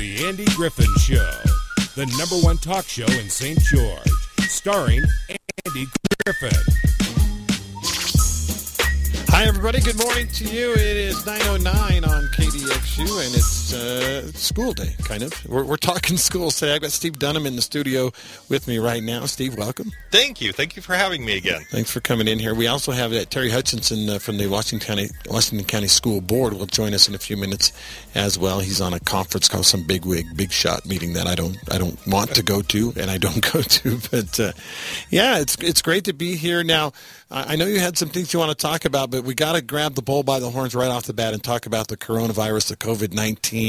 The Andy Griffin Show, the number one talk show in St. George, starring Andy Griffin. Hi, everybody. Good morning to you. It is 9.09 on KDXU, and it's uh, school day, kind of. We're, we're talking schools today. I've got Steve Dunham in the studio with me right now. Steve, welcome. Thank you. Thank you for having me again. Thanks for coming in here. We also have uh, Terry Hutchinson uh, from the Washington County, Washington County School Board will join us in a few minutes as well. He's on a conference call, some big wig, big shot meeting that I don't I don't want to go to, and I don't go to. But uh, yeah, it's it's great to be here. Now, I know you had some things you want to talk about, but we got to grab the bull by the horns right off the bat and talk about the coronavirus, the COVID nineteen.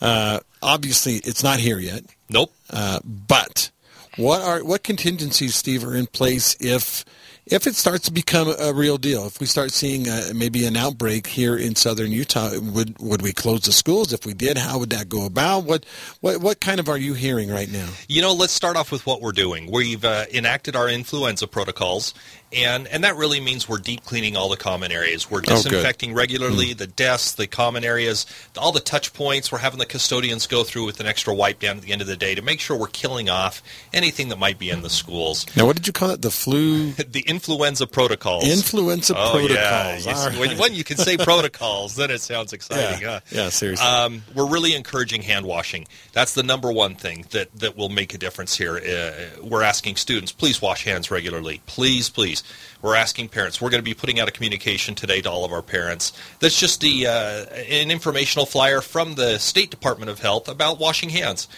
Uh, obviously, it's not here yet. Nope. Uh, but what are what contingencies, Steve, are in place if if it starts to become a real deal? If we start seeing uh, maybe an outbreak here in southern Utah, would would we close the schools? If we did, how would that go about? What what what kind of are you hearing right now? You know, let's start off with what we're doing. We've uh, enacted our influenza protocols, and and that really means we're deep cleaning all the common areas. We're Oh, disinfecting regularly the desks, the common areas, all the touch points. We're having the custodians go through with an extra wipe down at the end of the day to make sure we're killing off anything that might be in the schools. Now, what did you call it? The flu The influenza protocols. influenza Oh, protocols. Yeah. All When, when you can say protocols, then it sounds exciting. yeah, huh? yeah, seriously. Um, we're really encouraging hand washing. That's the number one thing that, that will make a difference here. Uh, we're asking students, please wash hands regularly. Please, please. We're asking parents. We're going to be putting out a communication today to all of our parents. That's just the uh, an informational flyer from the State Department of Health about washing hands.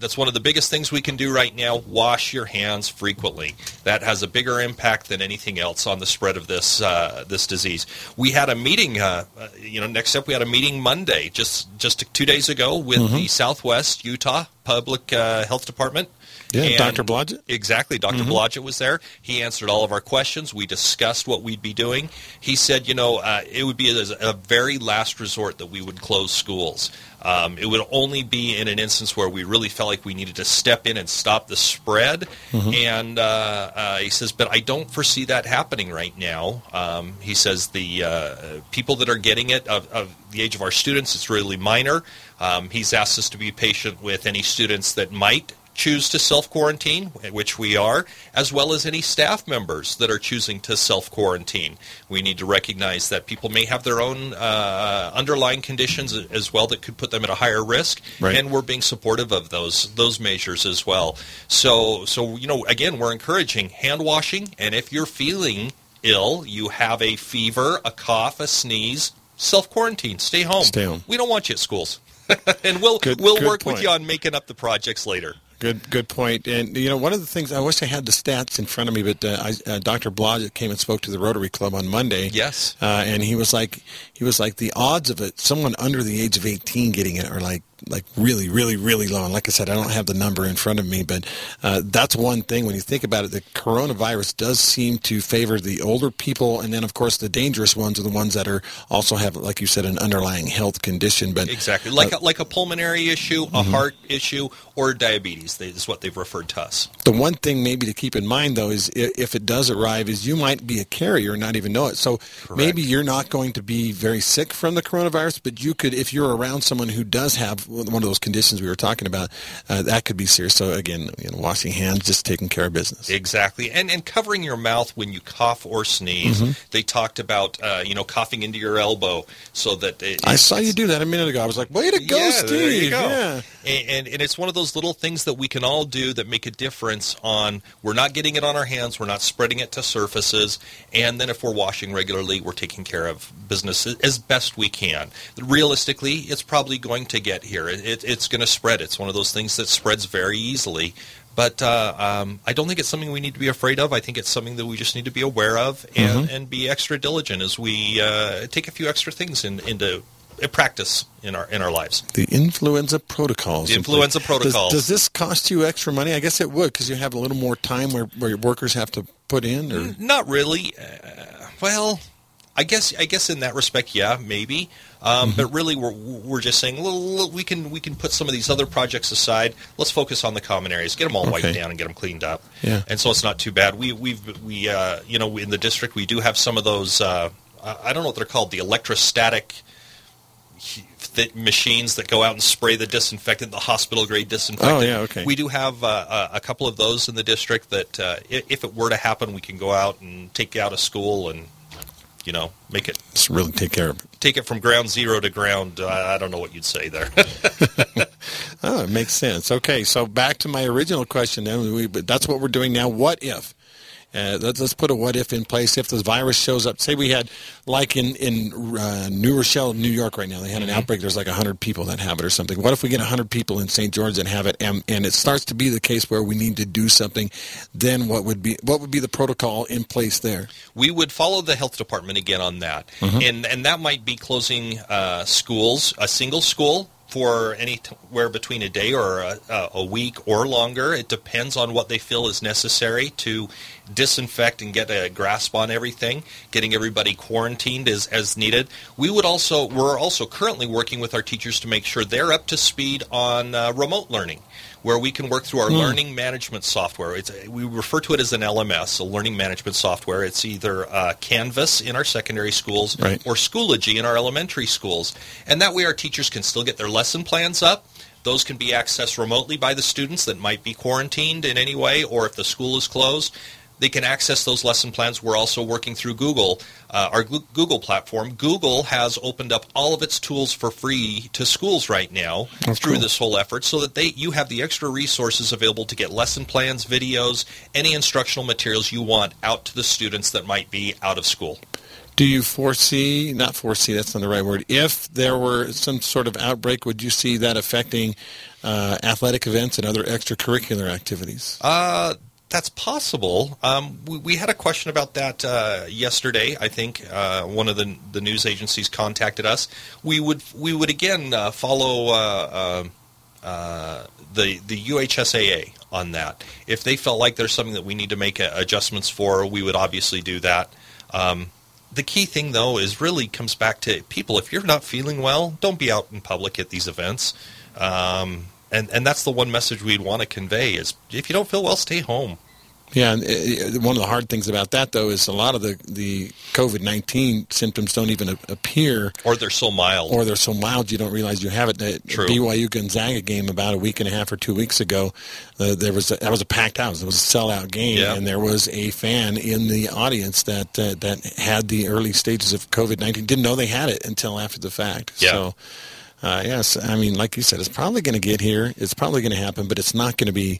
That's one of the biggest things we can do right now. Wash your hands frequently. That has a bigger impact than anything else on the spread of this uh, this disease. We had a meeting. Uh, uh, you know, next up we had a meeting Monday, just just two days ago, with the Southwest Utah Public uh, Health Department. Yeah, And- Dr. Blodgett? Exactly. doctor Blodgett was there. He answered all of our questions. We discussed what we'd be doing. He said, you know, uh, it would be a, a very last resort that we would close schools. Um, it would only be in an instance where we really felt like we needed to step in and stop the spread. And uh, uh, he says, but I don't foresee that happening right now. Um, he says the uh, people that are getting it of, of the age of our students, it's really minor. Um, he's asked us to be patient with any students that might choose to self quarantine, which we are, as well as any staff members that are choosing to self quarantine. We need to recognize that people may have their own uh, underlying conditions as well that could put them at a higher risk, Right. and we're being supportive of those those measures as well. So, so you know, again, we're encouraging hand washing, and if you're feeling ill, you have a fever, a cough, a sneeze. Self quarantine. Stay home. Stay home. We don't want you at schools, and we'll Good- we'll good work with you on making up the projects later. Good, good point. And you know, one of the things I wish I had the stats in front of me, but uh, I, uh, Dr. Blodgett came and spoke to the Rotary Club on Monday. Yes. uh, and he was like, he was like, the odds of it, someone under the age of eighteen getting it are like, like really, really, really low. And like I said, I don't have the number in front of me, but uh, that's one thing when you think about it. The coronavirus does seem to favor the older people, and then of course the dangerous ones are the ones that are also have, like you said, an underlying health condition. But Exactly, like uh, a, like a pulmonary issue, a heart issue, or diabetes. They, is what they've referred to us. The one thing maybe to keep in mind though is if it does arrive is you might be a carrier and not even know it. So maybe you're not going to be very sick from the coronavirus, but you could if you're around someone who does have one of those conditions we were talking about, uh, that could be serious. So again, you know, washing hands, just taking care of business. Exactly, and and covering your mouth when you cough or sneeze. Mm-hmm. They talked about uh, you know coughing into your elbow so that it, I saw you do that a minute ago. I was like, way to go, yeah, Steve. Go. Yeah. And, and and it's one of those little things that we can all do that make a difference. On we're not getting it on our hands, we're not spreading it to surfaces, and then if we're washing regularly, we're taking care of business as best we can. Realistically, it's probably going to get here. It, it, it's going to spread. It's one of those things that spreads very easily. But uh, um, I don't think it's something we need to be afraid of. I think it's something that we just need to be aware of and, and be extra diligent as we uh, take a few extra things in, into uh, practice in our in our lives. The influenza protocols. The influenza Does- protocols. Does, this cost you extra money? I guess it would because you have a little more time where, where your workers have to put in. Or Not really. Uh, well, I guess I guess in that respect, yeah, maybe. Um, Mm-hmm. But really, we're we're just saying "Well, look, we can we can put some of these other projects aside. Let's focus on the common areas, get them all wiped down, and get them cleaned up. Yeah. And so it's not too bad. We we've we uh, you know in the district we do have some of those. Uh, I don't know what they're called. The electrostatic th- machines that go out and spray the disinfectant, the hospital grade disinfectant. Oh, yeah, okay. We do have uh, a, a couple of those in the district that, uh, if it were to happen, we can go out and take out a school and, you know, make it Just really take care of it. take it from ground zero to ground. Uh, I don't know what you'd say there. Oh, it makes sense. Okay, so back to my original question. Then we, but that's what we're doing now. What if? Uh, let's, let's put a what if in place. If the virus shows up, say we had like in in uh, New Rochelle, New York, right now, they had an outbreak. There's like hundred people that have it or something. What if we get hundred people in St. George that have it, and, and it starts to be the case where we need to do something? Then what would be what would be the protocol in place there? we would follow the health department again on that, and and that might be closing uh, schools, a single school for anywhere between a day or a, a- week or longer. It depends on what they feel is necessary to disinfect and get a grasp on everything. Getting everybody quarantined as as needed. We would also we're also currently working with our teachers to make sure they're up to speed on uh, remote learning where we can work through our learning management software. It's, we refer to it as an LMS, a learning management software. It's either uh, Canvas in our secondary schools Right. or Schoology in our elementary schools. And that way our teachers can still get their lesson plans up. Those can be accessed remotely by the students that might be quarantined in any way, or if the school is closed, they can access those lesson plans. We're also working through Google, uh, our Goo- Google platform. Google has opened up all of its tools for free to schools right now That's through cool. this whole effort, so that they you have the extra resources available to get lesson plans, videos, any instructional materials you want out to the students that might be out of school. Do you foresee, not foresee, that's not the right word, if there were some sort of outbreak, would you see that affecting uh, athletic events and other extracurricular activities? Uh, that's possible. Um, we, we had a question about that uh, yesterday. I think uh, one of the the news agencies contacted us. We would we would again uh, follow uh, uh, uh, the the UHSAA on that. If they felt like there's something that we need to make adjustments for, we would obviously do that. Um, the key thing, though, is really comes back to people. If you're not feeling well, don't be out in public at these events. Um, and, and that's the one message we'd want to convey is if you don't feel well, stay home. Yeah, and uh, one of the hard things about that, though, is a lot of the, the COVID 19 symptoms don't even appear Or they're so mild. or they're so mild you don't realize you have it. The True. BYU Gonzaga game about a week and a half or two weeks ago, uh, there was a, that was a packed house. It was a sellout game, Yeah. and there was a fan in the audience that uh, that had the early stages of COVID nineteen. Didn't know they had it until after the fact. Yeah. So. Uh, yes, I mean, like you said, it's probably going to get here. It's probably going to happen, but it's not going to be.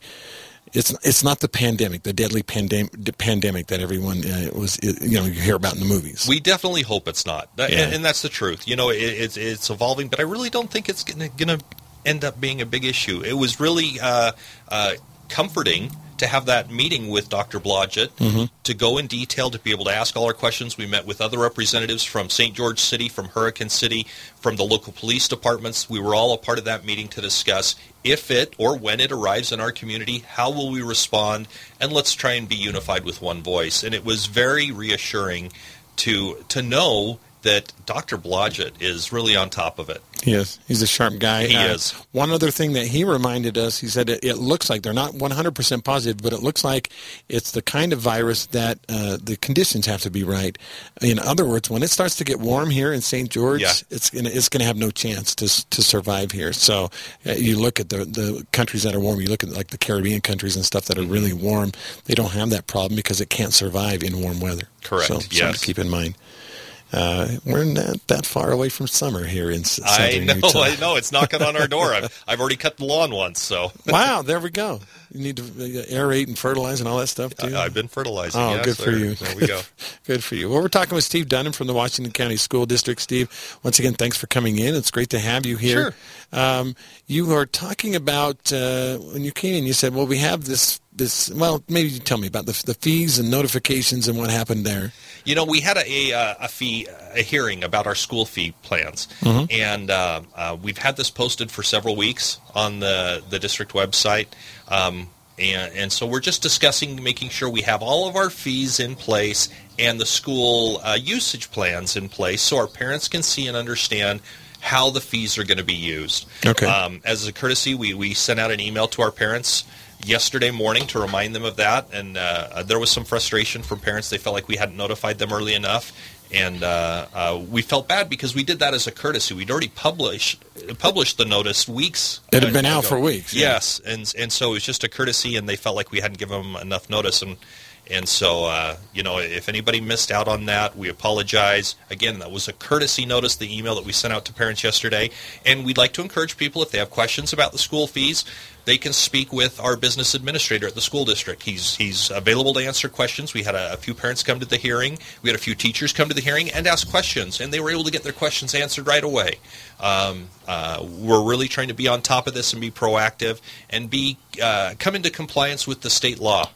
It's it's not the pandemic, the deadly pandemic, pandemic that everyone uh, was, you know, you hear about in the movies. we definitely hope it's not, That- Yeah. and, and that's the truth. You know, it, it's it's evolving, but I really don't think it's going to end up being a big issue. It was really uh, uh, comforting to have that meeting with Dr. Blodgett mm-hmm. to go in detail to be able to ask all our questions. We met with other representatives from St. George City, from Hurricane City, from the local police departments. We were all a part of that meeting to discuss if it or when it arrives in our community, how will we respond, and let's try and be unified with one voice. And it was very reassuring to to know that Dr. Blodgett is really on top of it. He is. He's a sharp guy. He Uh, is. One other thing that he reminded us, he said it, it looks like they're not 100% positive, but it looks like it's the kind of virus that uh, the conditions have to be right. In other words, when it starts to get warm here in St. George, Yeah. it's gonna it's gonna have no chance to to survive here. So uh, you look at the the countries that are warm. You look at like the Caribbean countries and stuff that are Mm-hmm. really warm. They don't have that problem because it can't survive in warm weather. Correct, So something to keep in mind. Uh, we're not that far away from summer here in s- I southern know, Utah. I know. It's knocking on our door. I've, I've already cut the lawn once, so Wow, there we go. You need to uh, aerate and fertilize and all that stuff too. I, I've been fertilizing. Oh, yes, good for there- you. There we go. good for you. Well, we're talking with Steve Dunham from the Washington County School District. Steve, once again, thanks for coming in. It's great to have you here. Um, you were talking about uh, when you came in. You said, "Well, we have this." This well, maybe you tell me about the, the fees and notifications and what happened there. You know, we had a, a, a fee, a hearing about our school fee plans, and uh, uh, we've had this posted for several weeks on the the district website. Um, and, and so we're just discussing making sure we have all of our fees in place and the school uh, usage plans in place so our parents can see and understand how the fees are going to be used. Okay. Um, as a courtesy, we, we sent out an email to our parents yesterday morning to remind them of that, and uh, there was some frustration from parents. They felt like we hadn't notified them early enough, and uh, uh, we felt bad because we did that as a courtesy. We'd already published published the notice weeks. It had been ago. out for weeks. yeah. Yes, and and so it was just a courtesy, and they felt like we hadn't given them enough notice, and and so uh, you know if anybody missed out on that, we apologize. Again, that was a courtesy notice, the email that we sent out to parents yesterday, and we'd like to encourage people if they have questions about the school fees. They can speak with our business administrator at the school district. He's he's available to answer questions. We had a, a few parents come to the hearing. We had a few teachers come to the hearing and ask questions, and they were able to get their questions answered right away. Um, uh, we're really trying to be on top of this and be proactive and be uh, come into compliance with the state law.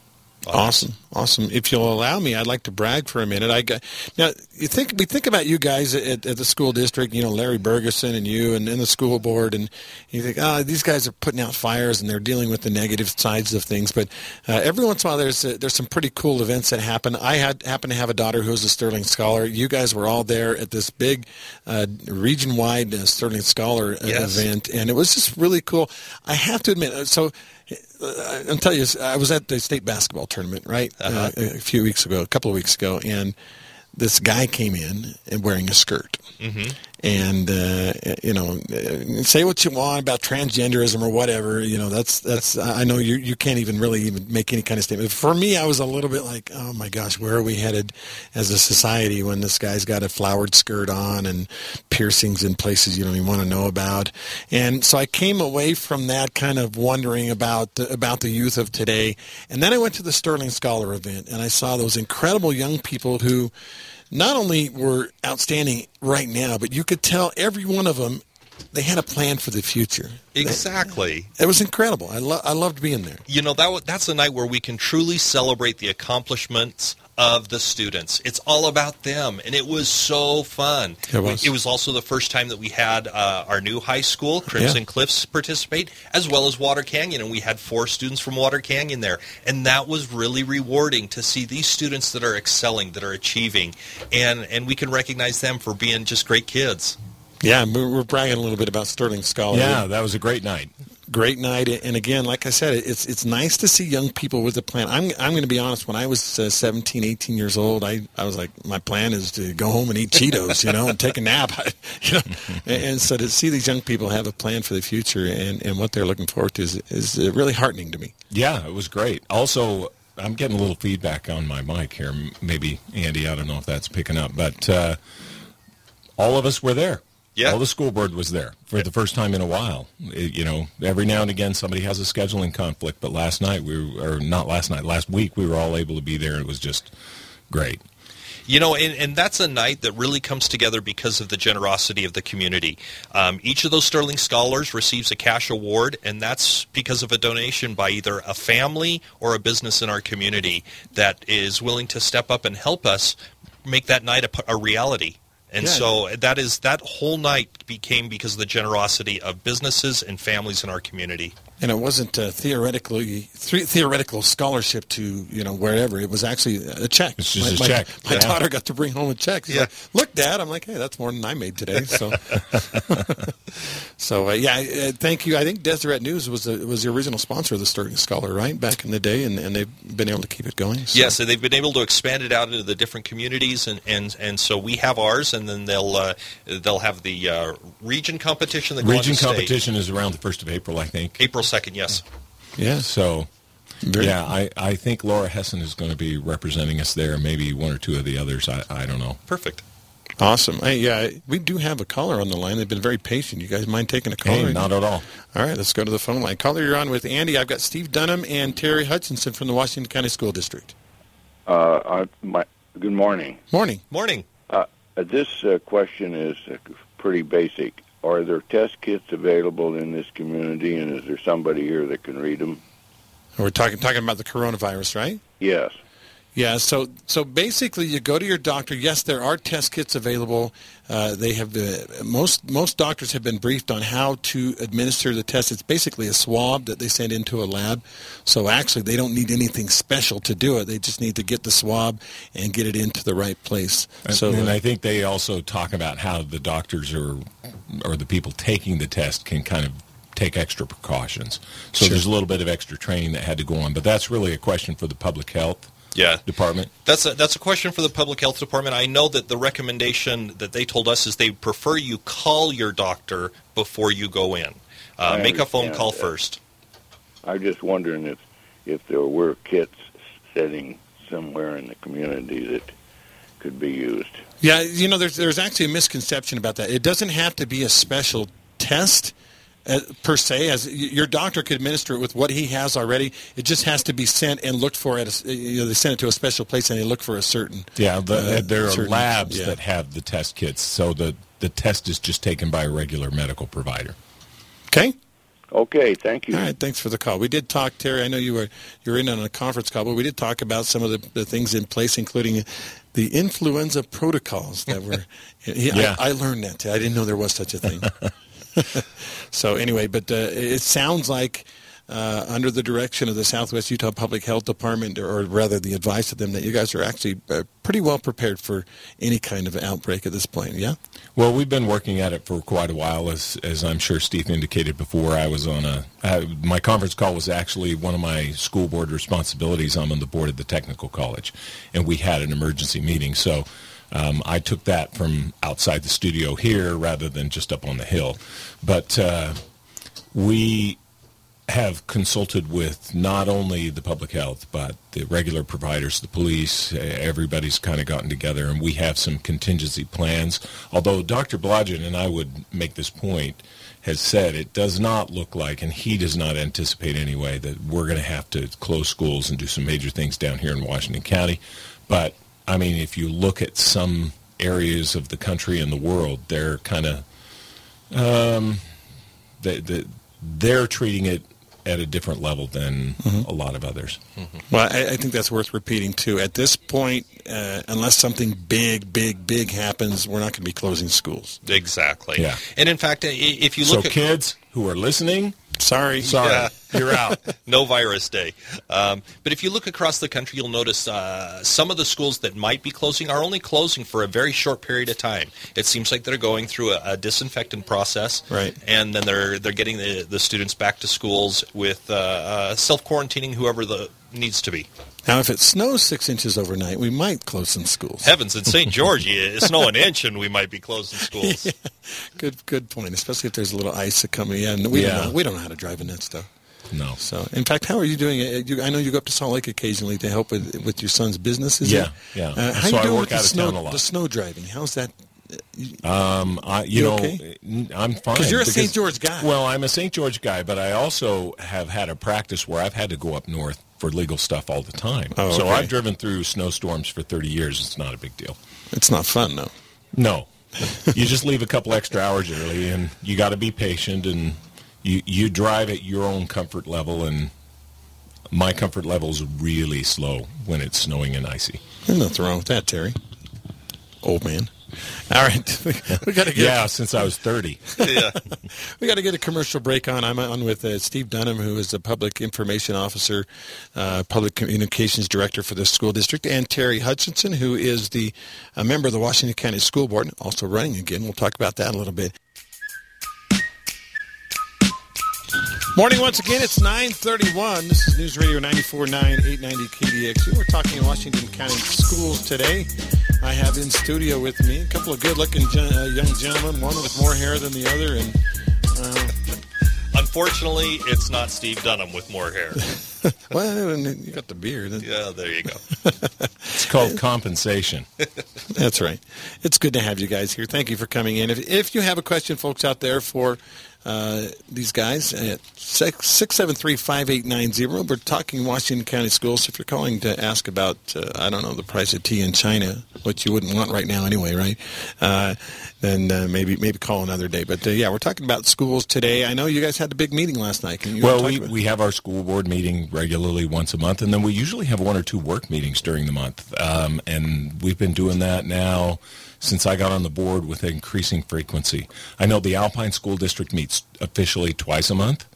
Awesome, awesome. If you'll allow me, I'd like to brag for a minute. I got now. You think we think about you guys at, at the school district. You know, Larry Bergeson and you, and, and the school board, and you think, oh, these guys are putting out fires and they're dealing with the negative sides of things. But uh, every once in a while, there's uh, there's some pretty cool events that happen. I had happen to have a daughter who's a Sterling Scholar. You guys were all there at this big uh, region-wide uh, Sterling Scholar uh, Yes. event, and it was just really cool. I have to admit, uh, so. Uh, I'll tell you, I was at the state basketball tournament, right, Uh-huh. uh, a few weeks ago, a couple of weeks ago, and this guy came in and wearing a skirt. Mm-hmm. And uh, you know, say what you want about transgenderism or whatever. You know, that's that's. I know you you can't even really even make any kind of statement. For me, I was a little bit like, oh my gosh, where are we headed as a society when this guy's got a flowered skirt on and piercings in places you don't even want to know about? And so I came away from that kind of wondering about about the youth of today. And then I went to the Sterling Scholar event and I saw those incredible young people who not only were outstanding right now, but you could tell every one of them they had a plan for the future. Exactly. It was incredible. I, lo- I loved being there. You know that wa- that's a night where we can truly celebrate the accomplishments of the students. It's all about them, and it was so fun. It was. It was also the first time that we had uh, our new high school, Crimson Yeah. Cliffs, participate, as well as Water Canyon, and we had four students from Water Canyon there, and that was really rewarding to see these students that are excelling, that are achieving, and and we can recognize them for being just great kids. Yeah, we're, we're bragging a little bit about Sterling Scholar. Yeah, that was a great night. Great night. And again, like I said, it's it's nice to see young people with a plan. I'm I'm going to be honest. When I was uh, 17, 18 years old, I, I was like, my plan is to go home and eat Cheetos, you know, and take a nap, you know. and, and so to see these young people have a plan for the future and, and what they're looking forward to is is really heartening to me. Yeah, it was great. Also, I'm getting a little feedback on my mic here. Maybe Andy, I don't know if that's picking up, but uh, all of us were there. Yeah. All the school board was there for the first time in a while. It- you know, every now and again somebody has a scheduling conflict, but last night we were, or not last night, last week we were all able to be there. It was just great. You know, and, and that's a night that really comes together because of the generosity of the community. Um, each of those Sterling Scholars receives a cash award, and that's because of a donation by either a family or a business in our community that is willing to step up and help us make that night a reality. And so that is that whole night became because of the generosity of businesses and families in our community. And it wasn't a theoretically the- theoretical scholarship to you know wherever. It was actually a check. It's just my, a my- check. My Yeah. daughter got to bring home a check. She's Yeah. like, Look, Dad. I'm like, hey, that's more than I made today. So, so uh, yeah. Uh, thank you. I think Deseret News was the, was the original sponsor of the Sterling Scholar, right, back in the day, and, and they've been able to keep it going. So. Yes, and they've been able to expand it out into the different communities, and, and, and so we have ours, and then they'll uh, they'll have the uh, region competition. That go on Region to state. competition is around the first of April, I think. April second. Yes, Yeah, So, Very- yeah, I, I think Laura Hessen is going to be representing us there. Maybe one or two of the others. I, I don't know. perfect. Awesome. Hey, yeah, we do have a caller on the line. They've been very patient. You guys mind taking a call? Hey, not at all. All right, let's go to the phone line. Caller, you're on with Andy. I've got Steve Dunham and Terry Hutchinson from the Washington County School District. Uh, I, my, good morning. Morning. Morning. Uh, this uh, question is uh, pretty basic. Are there test kits available in this community, and is there somebody here that can read them? We're talking talking about the coronavirus, right? Yes. Yeah. So so basically, you go to your doctor. Yes, there are test kits available. Uh, they have uh, most most doctors have been briefed on how to administer the test. It's basically a swab that they send into a lab. So actually, they don't need anything special to do it. They just need to get the swab and get it into the right place. And, so and uh, I think they also talk about how the doctors or or the people taking the test can kind of take extra precautions. So Sure. there's a little bit of extra training that had to go on, but that's really a question for the public health Yeah. department? That's a, that's a question for the public health department. I know that the recommendation that they told us is they prefer you call your doctor before you go in. Uh, I make a phone call that. first. I'm just wondering if if there were kits sitting somewhere in the community that could be used. Yeah, you know, there's there's actually a misconception about that. It doesn't have to be a special test uh, per se. As your doctor could administer it with what he has already. It just has to be sent and looked for at A, you know they send it to a special place and they look for a certain. Yeah, the, uh, there are certain- labs yeah. that have the test kits, so the the test is just taken by a regular medical provider. Okay. Okay, thank you. All right, thanks for the call. We did talk, Terry. I know you were you're in on a conference call, but we did talk about some of the, the things in place, including the influenza protocols that were. Yeah. I, I learned that. I didn't know there was such a thing. so anyway, but uh, it sounds like uh, under the direction of the Southwest Utah Public Health Department, or rather the advice of them, that you guys are actually uh, pretty well prepared for any kind of outbreak at this point. Yeah. Well, we've been working at it for quite a while, as as I'm sure Steve indicated before. I was on a uh, my conference call was actually one of my school board responsibilities. I'm on the board of the technical college, and we had an emergency meeting. So um, I took that from outside the studio here rather than just up on the hill. But uh, we have consulted with not only the public health but the regular providers, the police. Everybody's kind of gotten together, and we have some contingency plans. Although Dr. Blodgett and I would make this point has said it does not look like, and he does not anticipate anyway, that we're going to have to close schools and do some major things down here in Washington County. But I mean, if you look at some areas of the country and the world, they're kind of um, they, they, they're treating it at a different level than a lot of others. Well, I, I think that's worth repeating too. At this point, uh, unless something big, big, big happens, we're not going to be closing schools. Exactly. Yeah. And in fact, if you So look at So kids who are listening, Sorry. sorry, Yeah. You're out. no virus day. Um, but if you look across the country, you'll notice uh, some of the schools that might be closing are only closing for a very short period of time. It seems like they're going through a, a disinfectant process, Right. And then they're they're getting the, the students back to schools with uh, uh, self quarantining whoever the needs to be. Now, if it snows six inches overnight, we might close some schools. Heavens, in St. George, it's snow an inch, and we might be closing schools. Good, good point. Especially if there's a little ice coming in. We Yeah. don't know. We don't know how to drive in that stuff. No. So, in fact, how are you doing? it? You, I know you go up to Salt Lake occasionally to help with with your son's business. Is Yeah, it? yeah. Uh, how So you I doing work with the of snow, town a lot. The snow driving. How's that? Um, I, you, You know, okay? n- I'm fine. 'Cause you're a St. George guy. Well, I'm a St. George guy, but I also have had a practice where I've had to go up north for legal stuff all the time. Oh, okay. So. I've driven through snowstorms for 30 years. It's not a big deal. It's not fun though. No. you just leave a couple extra hours early, and you got to be patient, and you you drive at your own comfort level, and my comfort level is really slow when it's snowing and icy. There's nothing wrong with that, Terry. Old man. All right, we got to get Yeah, since I was 30. yeah. we got to get a commercial break on. I'm on with uh, Steve Dunham, who is the public information officer, uh, public communications director for the school district, and Terry Hutchinson, who is the a member of the Washington County School Board, also running again. We'll talk about that a little bit. Morning once again. It's 9:31. This is News Radio 94.9 890 KDXU. We're talking Washington County schools today. I have in studio with me a couple of good-looking gen- uh, young gentlemen, one with more hair than the other, and uh, Unfortunately, it's not Steve Dunham with more hair. well, you got the beard. Yeah, there you go. It's called compensation. That's right. It's good to have you guys here. Thank you for coming in. If, if you have a question, folks out there, for uh, these guys at 673-5890, we're talking Washington County Schools. If you're calling to ask about, uh, I don't know, the price of tea in China, which you wouldn't want right now anyway, right? Uh, then uh, maybe maybe call another day. But uh, yeah, we're talking about schools today. I know you guys had a big meeting last night. Well, we, we have our school board meeting regularly once a month, and then we usually have one or two work meetings during the month. Um, and we've been doing that now since I got on the board with increasing frequency. I know the Alpine School District meets officially twice a month,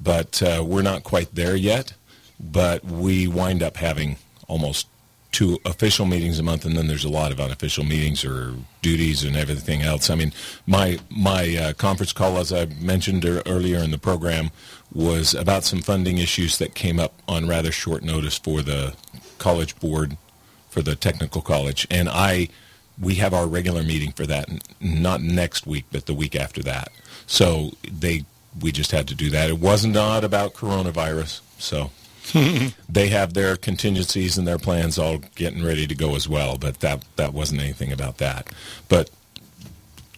but uh, we're not quite there yet. But we wind up having almost two official meetings a month, and then there's a lot of unofficial meetings or duties and everything else. I mean, my my uh, conference call, as I mentioned earlier in the program, was about some funding issues that came up on rather short notice for the college board for the technical college, and I we have our regular meeting for that, not next week, but the week after that. So they we just had to do that. It wasn't not about coronavirus, so they have their contingencies and their plans all getting ready to go as well. But that that wasn't anything about that. But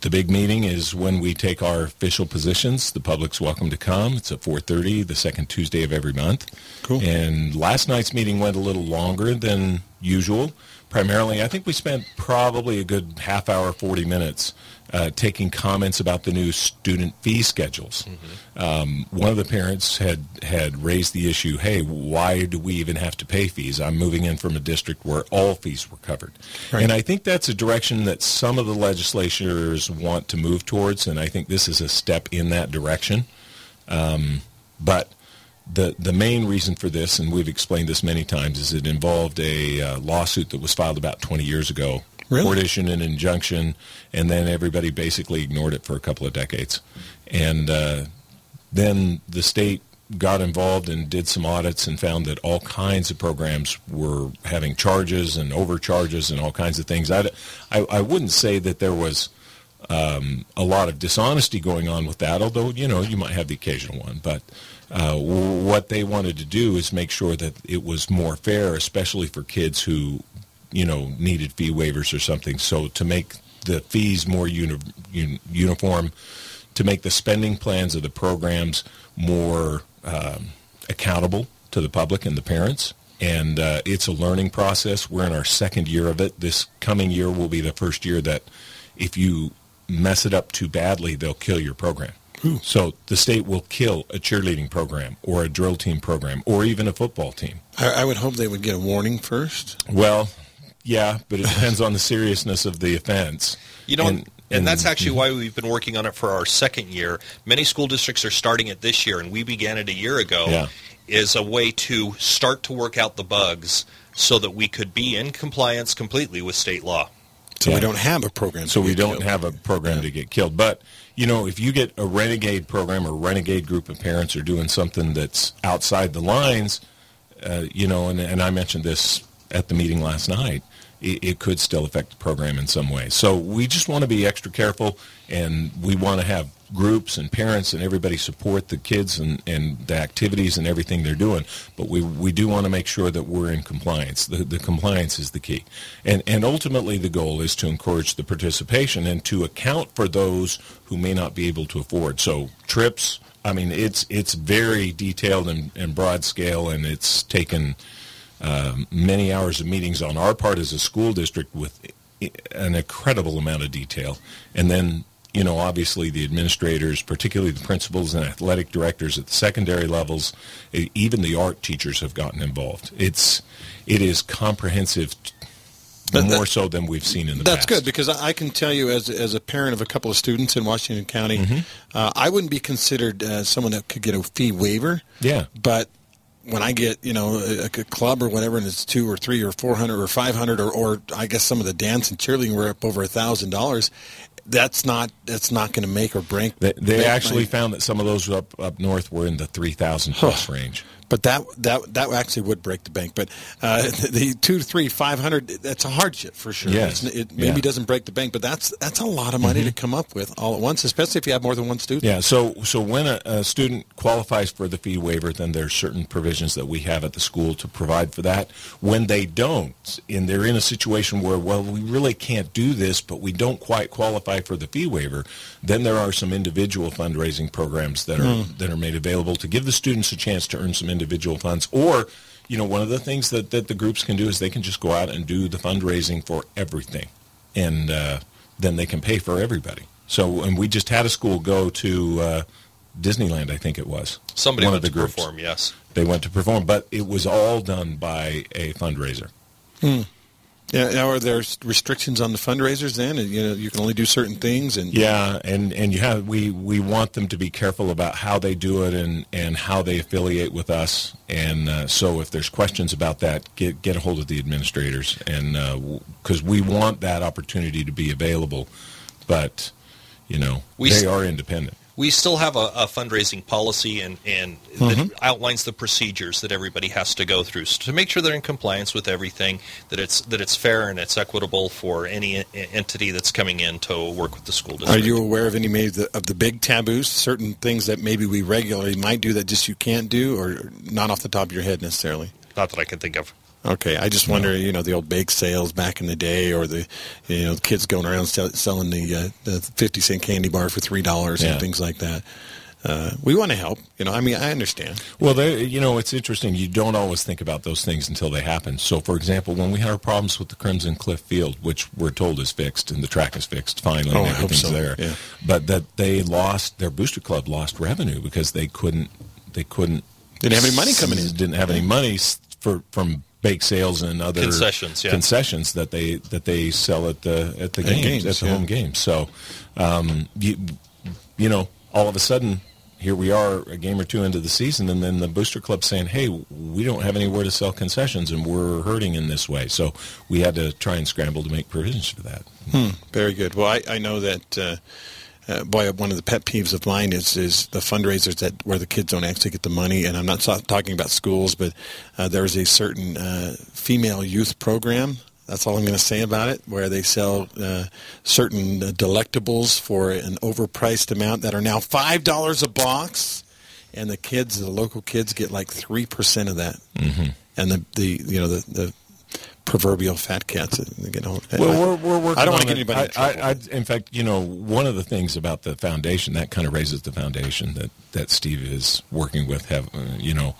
the big meeting is when we take our official positions. The public's welcome to come. It's at 4:30, the second Tuesday of every month. Cool. And last night's meeting went a little longer than usual. Primarily, I think we spent probably a good half hour, 40 minutes uh, taking comments about the new student fee schedules. Mm-hmm. Um, one of the parents had had raised the issue, "Hey, why do we even have to pay fees? I'm moving in from a district where all fees were covered." Right. And I think that's a direction that some of the legislators want to move towards, and I think this is a step in that direction. Um, but the the main reason for this, and we've explained this many times, is it involved a uh, lawsuit that was filed about 20 years ago Really? court issued an injunction, and then everybody basically ignored it for a couple of decades. And uh, then the state got involved and did some audits and found that all kinds of programs were having charges and overcharges and all kinds of things. I, I, I wouldn't say that there was um, a lot of dishonesty going on with that, although, you know, you might have the occasional one. But uh, what they wanted to do is make sure that it was more fair, especially for kids who you know, needed fee waivers or something. So to make the fees more uni- un- uniform, to make the spending plans of the programs more um, accountable to the public and the parents. And uh, it's a learning process. We're in our second year of it. This coming year will be the first year that if you mess it up too badly, they'll kill your program. Ooh. So the state will kill a cheerleading program or a drill team program or even a football team. I, I would hope they would get a warning first. Well, yeah, but it depends on the seriousness of the offense. You know, and, and, and that's actually mm-hmm. why we've been working on it for our second year. Many school districts are starting it this year, and we began it a year ago. Yeah. Is a way to start to work out the bugs so that we could be in compliance completely with state law. So yeah. we don't have a program. So we don't killed. have a program yeah. to get killed. But you know, if you get a renegade program or renegade group of parents are doing something that's outside the lines, uh, you know, and, and I mentioned this at the meeting last night it, it, could still affect the program in some way. So we just want to be extra careful, and we want to have groups and parents and everybody support the kids and, and the activities and everything they're doing. But we, we do want to make sure that we're in compliance. The, the compliance is the key. And, and ultimately the goal is to encourage the participation and to account for those who may not be able to afford. So trips, I mean, it's, it's very detailed and, and broad scale, and it's taken – um, many hours of meetings on our part as a school district with an incredible amount of detail. And then, you know, obviously the administrators, particularly the principals and athletic directors at the secondary levels, even the art teachers have gotten involved. It's it is comprehensive. But more that, so than we've seen in the that's past. good because I can tell you, as as a parent of a couple of students in Washington County, mm-hmm. uh, I wouldn't be considered uh, someone that could get a fee waiver. Yeah, but when I get you know a, a, club or whatever, and it's two or three or four hundred or five hundred, or, or I guess some of the dance and cheerleading were up over a thousand dollars. That's not that's not going to make or break. They, they actually my, found that some of those up up north were in the three thousand plus range. But that that that actually would break the bank. But uh, the two, three, five hundred, that's a hardship for sure. Yes. It's, it maybe yeah. doesn't break the bank, but that's that's a lot of money mm-hmm. to come up with all at once, especially if you have more than one student. Yeah. So so when a, a, student qualifies for the fee waiver, then there's certain provisions that we have at the school to provide for that. When they don't, and they're in a situation where well we really can't do this, but we don't quite qualify for the fee waiver, then there are some individual fundraising programs that are mm. that are made available to give the students a chance to earn some individual funds. Or, you know, one of the things that, that the groups can do is they can just go out and do the fundraising for everything. And uh, then they can pay for everybody. So, and we just had a school go to uh, Disneyland, I think it was. Somebody one went of the to groups. perform, yes. They went to perform, but it was all done by a fundraiser. Hmm. Yeah, now are there restrictions on the fundraisers then? And, you know, you can only do certain things and Yeah, and, and you have we, we want them to be careful about how they do it and, and how they affiliate with us. And uh, so if there's questions about that, get get a hold of the administrators and because we want that opportunity to be available, but you know We they s- are independent. We still have a, a fundraising policy and, and that mm-hmm. outlines the procedures that everybody has to go through so to make sure they're in compliance with everything, that it's that it's fair and it's equitable for any entity that's coming in to work with the school district. Are you aware of any maybe the, of the big taboos, certain things that maybe we regularly might do that just you can't do, or not off the top of your head necessarily? Not that I can think of. Okay, I just wonder, you know, the old bake sales back in the day, or the, you know, the kids going around sell, selling the uh, the fifty cent candy bar for three dollars Yeah. and things like that. Uh, we want to help, you know. I mean, I understand. Well, they, you know, it's interesting. You don't always think about those things until they happen. So, for example, when we had our problems with the Crimson Cliff Field, which we're told is fixed and the track is fixed finally, Oh, and I hope everything's so, there, yeah. but that they lost their booster club lost revenue because they couldn't they couldn't Didn't have any money coming in. Didn't have any money s- for from bake sales and other Concessions, yeah. concessions that they that they sell at the at the games, games, at the yeah. home games. So, um, you, you know, all of a sudden, here we are a game or two into the season, and then the booster club saying, "Hey, we don't have anywhere to sell concessions, and we're hurting in this way." So we had to try and scramble to make provisions for that. Very good. Well, I, I know that. Uh, uh, boy, one of the pet peeves of mine is is the fundraisers that where the kids don't actually get the money, and I'm not so- talking about schools, but uh, there is a certain uh, female youth program. That's all I'm going to say about it, where they sell uh, certain uh, delectables for an overpriced amount that are now five dollars a box, and the kids, the local kids, get like three percent of that, mm-hmm. and the, the you know the, the proverbial fat cats. Get all, Well, we're, we're working. I don't want to get anybody in. I, I, in fact, you know, one of the things about the foundation that kind of raises the foundation that that Steve is working with. Have uh, you know,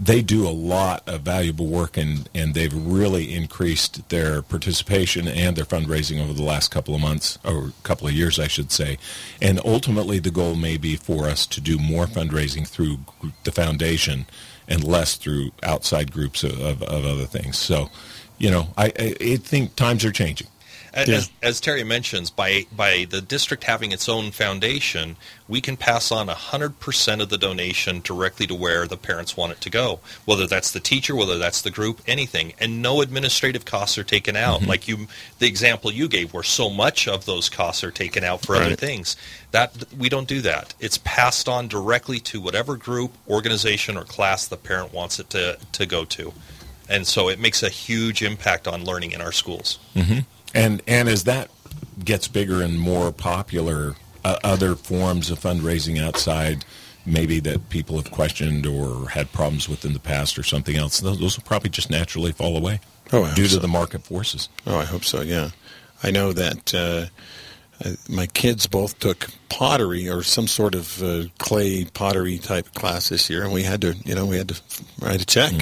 they do a lot of valuable work, and and they've really increased their participation and their fundraising over the last couple of months or couple of years, I should say. And ultimately, the goal may be for us to do more fundraising through the foundation and less through outside groups of, of, of other things. So, you know, I, I, I think times are changing. As, as Terry mentions, by by the district having its own foundation, we can pass on 100% of the donation directly to where the parents want it to go, whether that's the teacher, whether that's the group, anything. And no administrative costs are taken out. Mm-hmm. Like you, the example you gave, where so much of those costs are taken out for other things. That we don't do that. It's passed on directly to whatever group, organization, or class the parent wants it to to go to. And so it makes a huge impact on learning in our schools. And and as that gets bigger and more popular, uh, other forms of fundraising outside, maybe that people have questioned or had problems with in the past or something else, those, those will probably just naturally fall away Oh, I hope due to the market forces. Oh, I hope so. Yeah, I know that uh, uh, my kids both took pottery or some sort of uh, clay pottery type class this year, and we had to, you know, we had to write a check.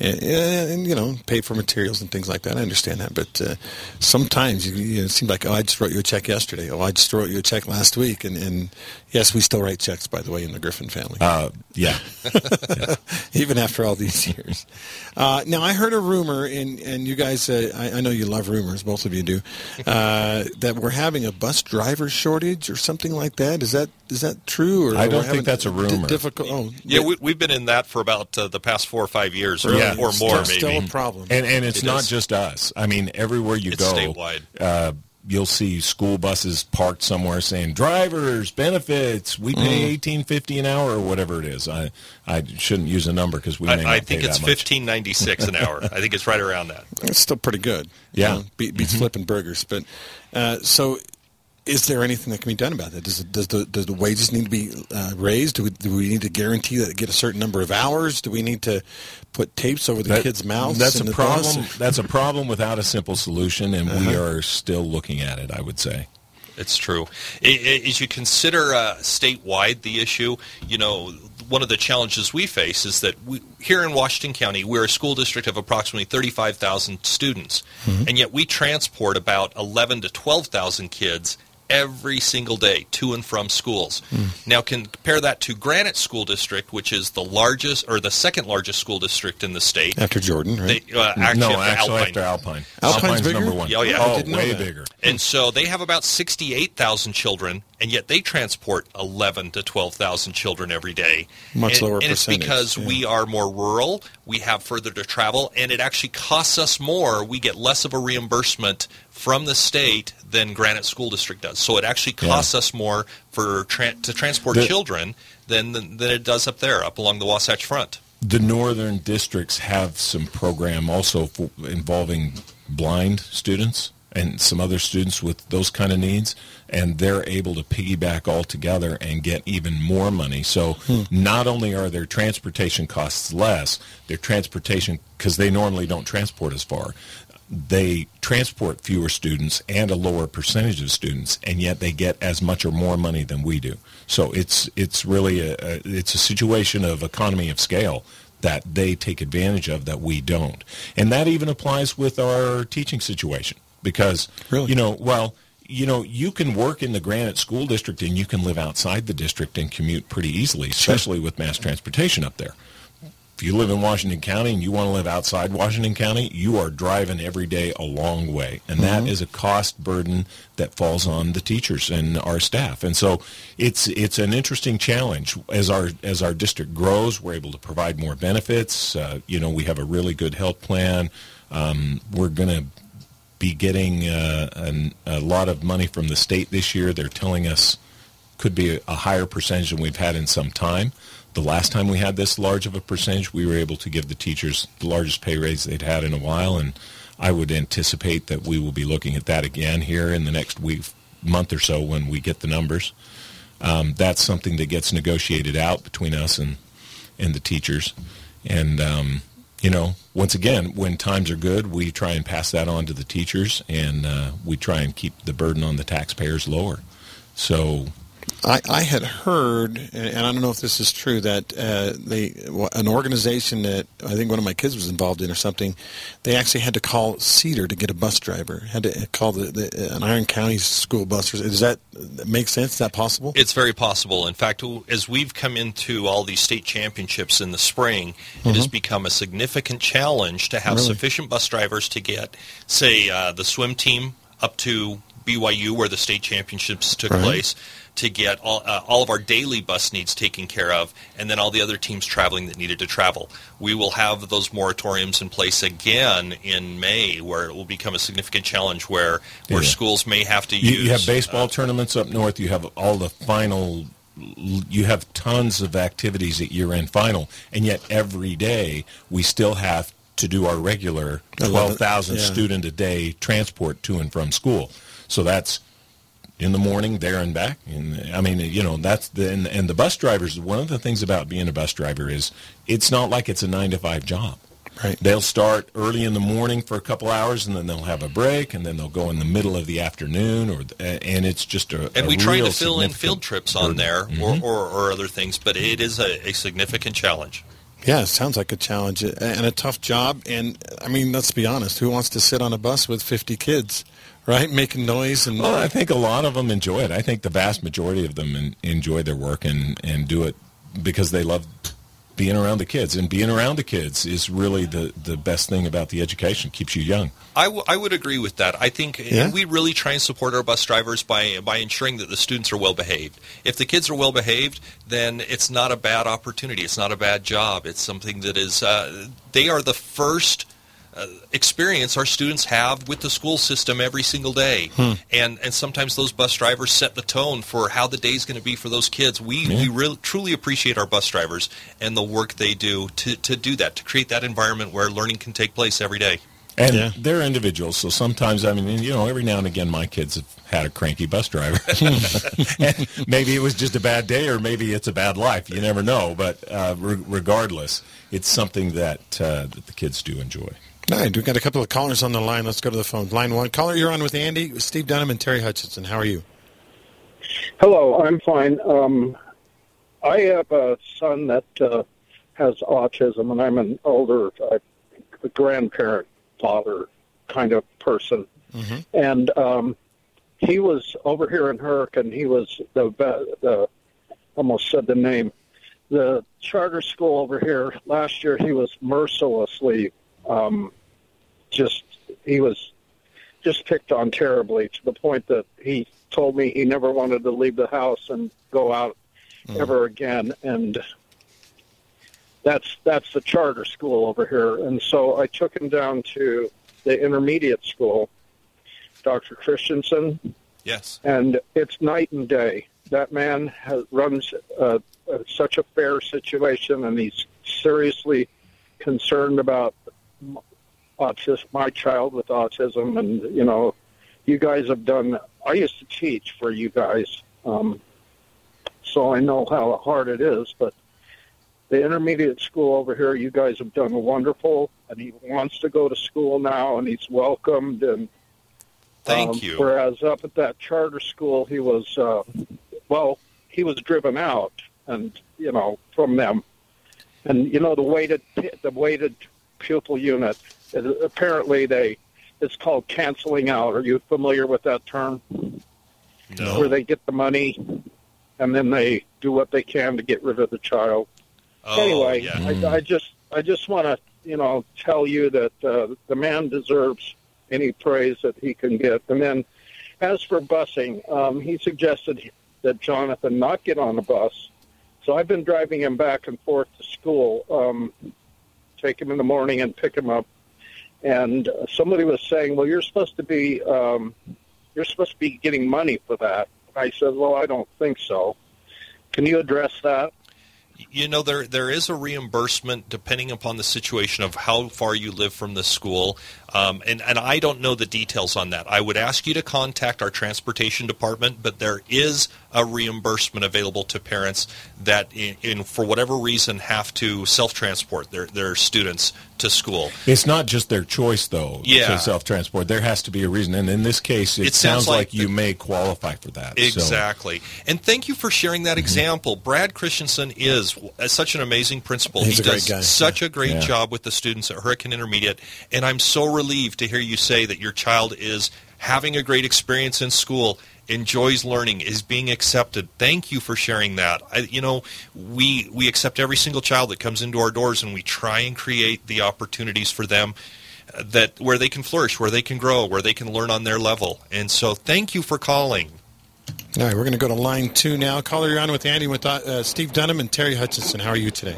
And, and you know, pay for materials and things like that. I understand that, but uh, sometimes you, you know, it seems like, oh, I just wrote you a check yesterday. Oh, I just wrote you a check last week. And, and yes, we still write checks, by the way, in the Griffin family Uh, yeah. even after all these years. Uh, now, I heard a rumor, and, and you guys, uh, I, I know you love rumors, both of you do, uh, that we're having a bus driver shortage or something like that. Is that is that true? Or I don't think that's a di- rumor. difficult. Oh, Yeah, we, we've been in that for about uh, the past four or five years, or, really? or It's more, still, maybe. Still a problem. And and it's It not is. just us. I mean, everywhere you It's go, statewide. Uh, you'll see school buses parked somewhere saying drivers benefits. We pay Mm. eighteen fifty an hour or whatever it is. I I shouldn't use a number because we may not I, I pay think it's fifteen ninety six an hour. I think it's right around that. it's still pretty good. you Yeah. know, beat, beats flipping burgers. But uh, so, is there anything that can be done about that? Does does the does the wages need to be uh, raised? Do we, do we need to guarantee that they get a certain number of hours? Do we need to put tapes over the That- kids' mouths? That's a the bus? problem. that's a problem without a simple solution, and Uh-huh. we are still looking at it. I would say. It's true. I- I- As you consider uh, statewide the issue, you know, one of the challenges we face is that we, here in Washington County, we're a school district of approximately 35,000 students, and yet we transport about 11 to 12,000 kids every single day to and from schools. Now compare that to Granite School District, which is the largest or the second largest school district in the state. After Jordan, right? They, uh, actually, no, after actually Alpine. after Alpine. Alpine's Alpine's bigger? number one. Oh, yeah. I Oh, way bigger. And so they have about 68,000 children, and yet they transport 11 to 12,000 children every day. Much and, lower And it's because yeah. we are more rural, we have further to travel, and it actually costs us more. We get less of a reimbursement from the state than Granite School District does. So it actually Yeah. costs us more for tra- to transport The- children than, than than it does up there, up along the Wasatch Front. The northern districts have some program also for involving blind students and some other students with those kind of needs, and they're able to piggyback all together and get even more money. So hmm. not only are their transportation costs less, their transportation because they normally don't transport as far. They transport fewer students and a lower percentage of students, and yet they get as much or more money than we do. So it's it's really a, a it's a situation of economy of scale that they take advantage of that we don't, and that even applies with our teaching situation because Really? you know well you know you can work in the Granite School District and you can live outside the district and commute pretty easily, especially with mass transportation up there if you live in Washington County and you want to live outside Washington County, you are driving every day a long way. And that is a cost burden that falls on the teachers and our staff. And so it's it's an interesting challenge. As our as our district grows, we're able to provide more benefits. Uh, you know, we have a really good health plan. Um, we're going to be getting uh, an, a lot of money from the state this year. They're telling us could be a, a higher percentage than we've had in some time. The last time we had this large of a percentage, we were able to give the teachers the largest pay raise they'd had in a while, and I would anticipate that we will be looking at that again here in the next week, month or so when we get the numbers. Um, that's something that gets negotiated out between us and and the teachers, and um, you know, once again, when times are good, we try and pass that on to the teachers, and uh, we try and keep the burden on the taxpayers lower. So I, I had heard, and I don't know if this is true, that uh, they an organization that I think one of my kids was involved in or something, they actually had to call Cedar to get a bus driver. Had to call the, the an Iron County school bus. Does that make sense? Is that possible? It's very possible. In fact, as we've come into all these state championships in the spring, it has become a significant challenge to have Really? sufficient bus drivers to get, say, uh, the swim team up to BYU, where the state championships took Right. place, to get all, uh, all of our daily bus needs taken care of, and then all the other teams traveling that needed to travel. We will have those moratoriums in place again in May, where it will become a significant challenge where, where Yeah. schools may have to You, use. you have baseball uh, tournaments up north. You have all the final. You have tons of activities at year-end final, and yet every day we still have to do our regular 12,000 yeah. student a day transport to and from school. So that's in the morning there and back. And I mean, you know, that's the and, and the bus drivers. One of the things about being a bus driver is it's not like it's a nine to five job. Right. They'll start early in the morning for a couple hours, and then they'll have a break, and then they'll go in the middle of the afternoon, or and it's just a and a we try real to fill in field trips on burden. Mm-hmm. there or, or, or other things, but it is a, a significant challenge. Yeah, it sounds like a challenge and a tough job. And I mean, let's be honest. Who wants to sit on a bus with 50 kids, right, making noise and Well, I think a lot of them enjoy it. I think the vast majority of them en- enjoy their work and, and do it because they love being around the kids. And being around the kids is really the, the best thing about the education. Keeps you young. I, w- I would agree with that. I think Yeah? we really try and support our bus drivers by by ensuring that the students are well behaved. If the kids are well behaved, then it's not a bad opportunity. It's not a bad job. It's something that is. Uh, they are the first. Uh, experience our students have with the school system every single day, and and sometimes those bus drivers set the tone for how the day's going to be for those kids. We we really truly appreciate our bus drivers and the work they do to to do that to create that environment where learning can take place every day. And Yeah. they're individuals, so sometimes I mean, you know, every now and again, my kids have had a cranky bus driver. and maybe it was just a bad day, or maybe it's a bad life. You never know. But uh, re- regardless, it's something that uh, that the kids do enjoy. All right, we've got a couple of callers on the line. Let's go to the phone. Line one. Caller, you're on with Andy, Steve Dunham, and Terry Hutchinson. How are you? Hello, I'm fine. Um, I have a son that uh, has autism, and I'm an older uh, grandparent, father kind of person. And um, he was over here in Herc, and he was the the almost said the name the charter school over here last year. He was mercilessly um, just he was just picked on terribly to the point that he told me he never wanted to leave the house and go out mm. ever again and that's that's the charter school over here and so I took him down to the intermediate school Dr. Christensen yes and it's night and day that man has, runs uh, uh, such a fair situation and he's seriously concerned about autism, my child with autism, and you know, you guys have done. I used to teach for you guys, um, so I know how hard it is. But the intermediate school over here, you guys have done wonderful, and he wants to go to school now, and he's welcomed. And thank um, you. Whereas up at that charter school, he was, uh, well, he was driven out, and you know, from them. And you know, the way weighted the way weighted pupil unit apparently they it's called canceling out. Are you familiar with that term? No. Where they get the money and then they do what they can to get rid of the child. Oh, anyway, yeah. I, I just I just want to you know tell you that uh, the man deserves any praise that he can get. And then, as for busing, um, he suggested that Jonathan not get on the bus. So I've been driving him back and forth to school, um, take him in the morning and pick him up and somebody was saying, "Well, you're supposed to be um, you're supposed to be getting money for that." I said, "Well, I don't think so." Can you address that? You know, there there is a reimbursement depending upon the situation of how far you live from the school, um, and and I don't know the details on that. I would ask you to contact our transportation department, but there is a reimbursement available to parents that, in, in for whatever reason, have to self transport their their students to school. It's not just their choice, though, yeah. to self transport. There has to be a reason, and in this case, it, It sounds, sounds like, like the- you may qualify for that. So- Exactly. And thank you for sharing that example. Brad Christensen is such an amazing principal. He's he does such a great Yeah. job with the students at Hurricane Intermediate, and I'm so relieved to hear you say that your child is having a great experience in school enjoys learning is being accepted thank you for sharing that I, you know we we accept every single child that comes into our doors and we try and create the opportunities for them uh, that where they can flourish where they can grow where they can learn on their level and so thank you for calling All right, we're going to go to line two now. Caller, you're on with Andy with uh, Steve Dunham and Terry Hutchinson. How are you today?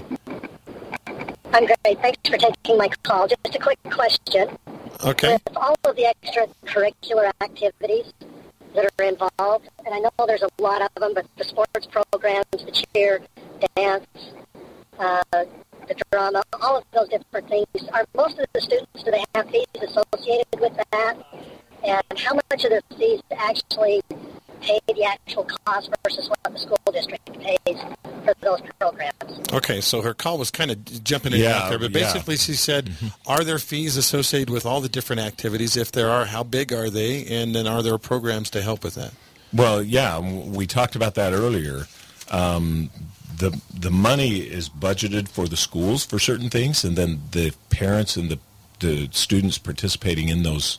I'm great. Thanks for taking my call. Just a quick question. Okay. With all of the extracurricular activities that are involved, and I know there's a lot of them, but the sports programs, the cheer, dance, uh, the drama, all of those different things, are most of the students, do they have fees associated with that? And how much of their fees actually pay the actual cost versus what the school district pays for those programs? Okay, so her call was kind of jumping in Yeah, out there, but yeah. basically she said, are there fees associated with all the different activities? If there are, how big are they? And then are there programs to help with that? Well, yeah, we talked about that earlier. Um, the the money is budgeted for the schools for certain things, and then the parents and the the students participating in those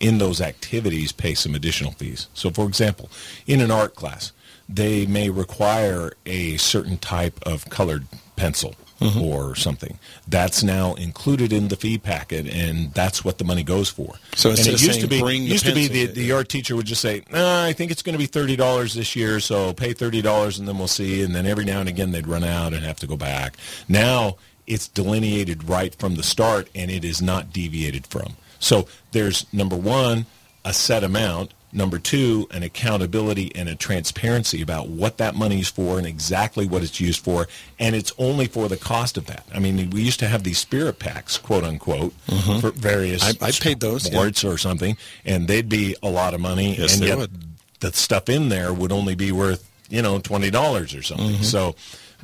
in those activities pay some additional fees. So, for example, in an art class, they may require a certain type of colored pencil mm-hmm. or something. That's now included in the fee packet, and that's what the money goes for. So and instead it used to be "Bring the used to be pencil," the, the art teacher would just say, "Nah, I think it's going to be thirty dollars this year, so pay thirty dollars, and then we'll see." And then every now and again they'd run out and have to go back. Now it's delineated right from the start, and it is not deviated from. So there's number one, a set amount. Number two, an accountability and a transparency about what that money's for and exactly what it's used for, and it's only for the cost of that. I mean, we used to have these spirit packs, quote unquote, for various I- I paid those, yeah. sports or something, and they'd be a lot of money, Yes, and they yet would. the stuff in there would only be worth you know twenty dollars or something. Mm-hmm. So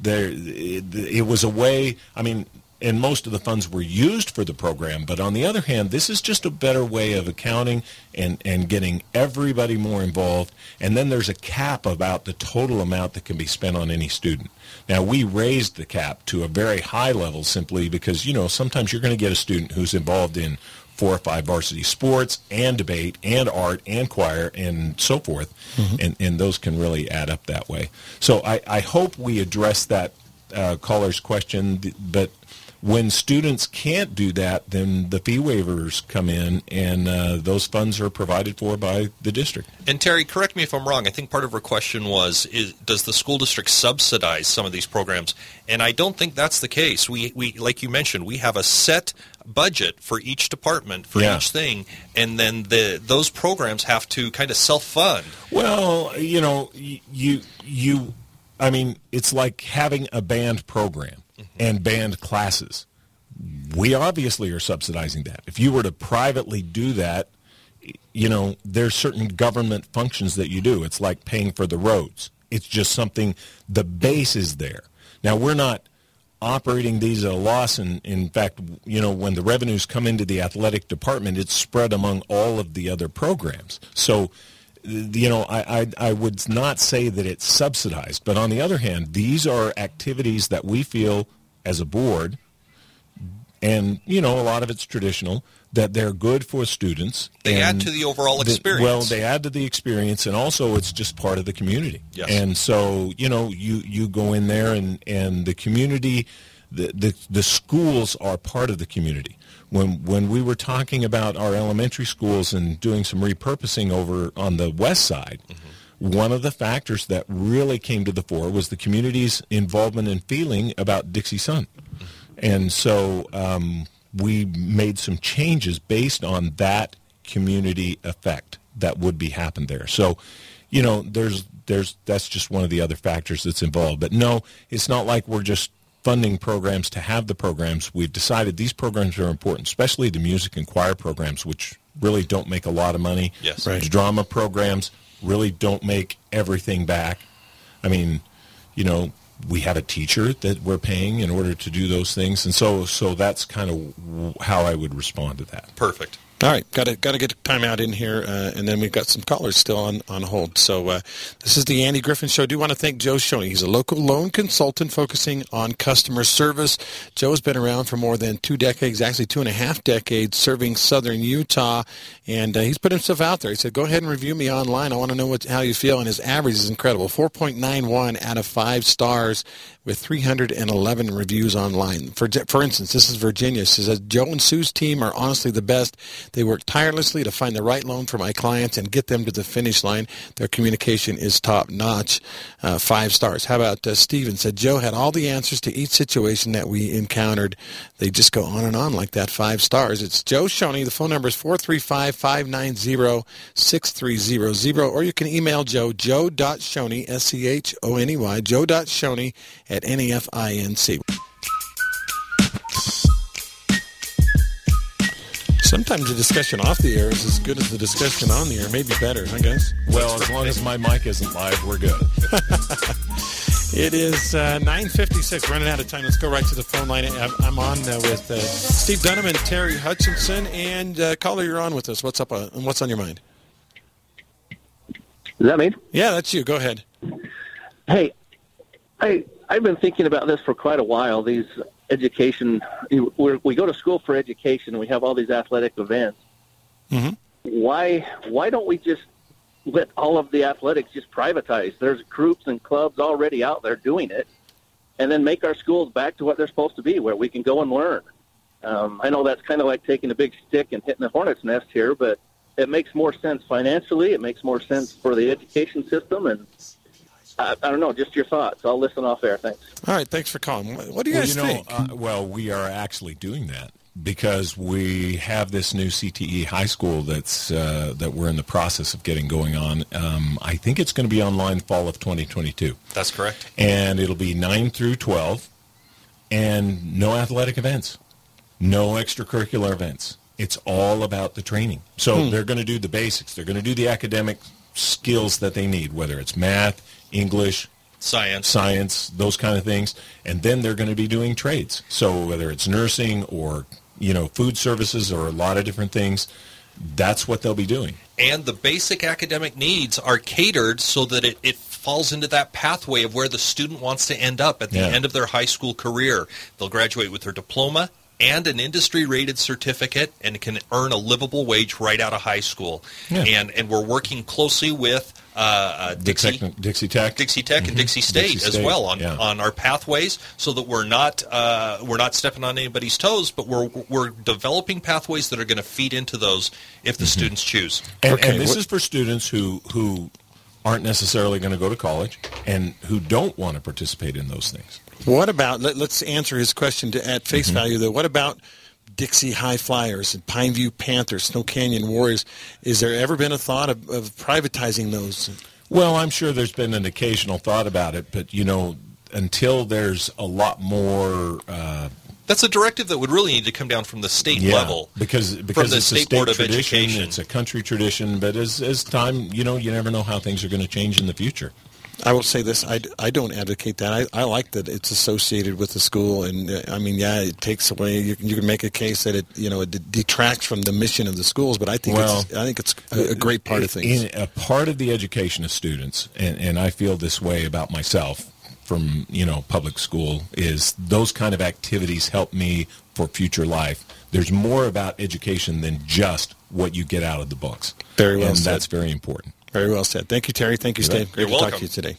there, it, it was a way. I mean. And most of the funds were used for the program, but on the other hand, this is just a better way of accounting and, and getting everybody more involved. And then there's a cap about the total amount that can be spent on any student. Now, we raised the cap to a very high level simply because, you know, sometimes you're going to get a student who's involved in four or five varsity sports and debate and art and choir and so forth. And, and those can really add up that way. So I, I hope we address that uh, caller's question, but when students can't do that, then the fee waivers come in, and uh, those funds are provided for by the district. And Terry, correct me if I'm wrong. I think part of her question was, is, does the school district subsidize some of these programs? And I don't think that's the case. We, we like you mentioned, we have a set budget for each department for Yeah. each thing, and then the those programs have to kind of self fund. Well, you know, you you, I mean, it's like having a band program and band classes. We obviously are subsidizing that. If you were to privately do that, you know, there's certain government functions that you do. It's like paying for the roads. It's just something. The base is there. Now we're not operating these at a loss. And in fact, you know, when the revenues come into the athletic department, it's spread among all of the other programs. So, you know, I, I, I would not say that it's subsidized. But on the other hand, these are activities that we feel as a board, and, you know, a lot of it's traditional, that they're good for students. They add to the overall the- experience. well, they add to the experience, and also it's just part of the community. Yes. And so, you know, you, you go in there, and, and the community, the, the, the schools are part of the community. When, when we were talking about our elementary schools and doing some repurposing over on the west side, one of the factors that really came to the fore was the community's involvement and feeling about Dixie Sun. And so um, we made some changes based on that community effect that would be happened there. So, you know, there's there's that's just one of the other factors that's involved. But no, it's not like we're just funding programs to have the programs. We've decided these programs are important, especially the music and choir programs, which really don't make a lot of money. Yes. The drama programs really don't make everything back. I mean, you know, we have a teacher that we're paying in order to do those things, and so so that's kind of how I would respond to that. Perfect. All right, got to got to get a timeout in here, uh, and then we've got some callers still on, on hold. So uh, this is the Andy Griffin Show. I do want to thank Joe Schoney. He's a local loan consultant focusing on customer service. Joe has been around for more than two decades, actually two and a half decades, serving Southern Utah, and uh, he's put himself out there. He said, "Go ahead and review me online. I want to know what, how you feel." And his average is incredible, 4.91 out of five stars, with 311 reviews online. For for instance, this is Virginia. She says Joe and Sue's team are honestly the best. They work tirelessly to find the right loan for my clients and get them to the finish line. Their communication is top notch. Uh, five stars. How about uh, Steven said Joe had all the answers to each situation that we encountered. They just go on and on like that. Five stars. It's Joe Schoney. The phone number is 435-590-6300 or you can email Joe, joe.schoney, S-C-H-O-N-E-Y, joe.schoney at N-E-F-I-N-C. Sometimes the discussion off the air is as good as the discussion on the air, maybe better, I guess. Well, as long as my mic isn't live, we're good. It is uh, 9.56, running out of time. Let's go right to the phone line. I'm I'm on uh, with uh, Steve Dunham and Terry Hutchinson. And uh, caller, you're on with us. What's up? Uh, what's on your mind? Is that me? Yeah, that's you. Go ahead. Hey, I I've been thinking about this for quite a while. These education, we're, we go to school for education, we have all these athletic events. Mhm. Why why don't we just let all of the athletics just privatize? There's groups and clubs already out there doing it, and then make our schools back to what they're supposed to be, where we can go and learn. Um, I know that's kind of like taking a big stick and hitting a hornet's nest here, but it makes more sense financially. It makes more sense for the education system, and I, I don't know. Just your thoughts. I'll listen off air. Thanks. All right, thanks for calling. What what do you well, guys you know, think? uh, well, we are actually doing that because we have this new CTE high school that's uh, that we're in the process of getting going on. Um, I think it's going to be online fall of 2022, That's correct. and it'll be nine through 12, and no athletic events, no extracurricular events. It's all about the training. So they're going to do the basics. They're going to do the academic skills that they need, whether it's math, English, Science. science, those kind of things, and then they're going to be doing trades. So whether it's nursing or you know food services or a lot of different things, that's what they'll be doing. and the basic academic needs are catered so that it, it falls into that pathway of where the student wants to end up at the Yeah. end of their high school career. They'll graduate with their diploma, and an industry-rated certificate and can earn a livable wage right out of high school. Yeah. And and we're working closely with uh, uh, The Dixie. Techni- Dixie Tech. Dixie Tech and Dixie State Dixie as well on, yeah. on our pathways, so that we're not uh, we're not stepping on anybody's toes, but we're we're developing pathways that are going to feed into those if the students choose. And, Okay, and this what- is for students who who aren't necessarily going to go to college and who don't want to participate in those things. What about? Let, us answer his question to, at face value. Though, what about Dixie High Flyers and Pineview Panthers, Snow Canyon Warriors? Is there ever been a thought of, of privatizing those? Well, I'm sure there's been an occasional thought about it, but you know, until there's a lot more. Uh, That's a directive that would really need to come down from the state yeah, level. because from because the it's state a state board of tradition, education. it's a country tradition. But as as time, you know, you never know how things are going to change in the future. I will say this: I, I don't advocate that. I, I like that it's associated with the school, and uh, I mean, yeah, it takes away. You can, you can make a case that it you know it detracts from the mission of the schools, but I think Well, it's I think it's a, a great part of things. In a part of the education of students, and, and I feel this way about myself from you know public school is those kind of activities help me for future life. There's more about education than just what you get out of the books. Very well and said. that's very important. Very well said. Thank you, Terry. Thank you, Steve. Great You're to talk to you today.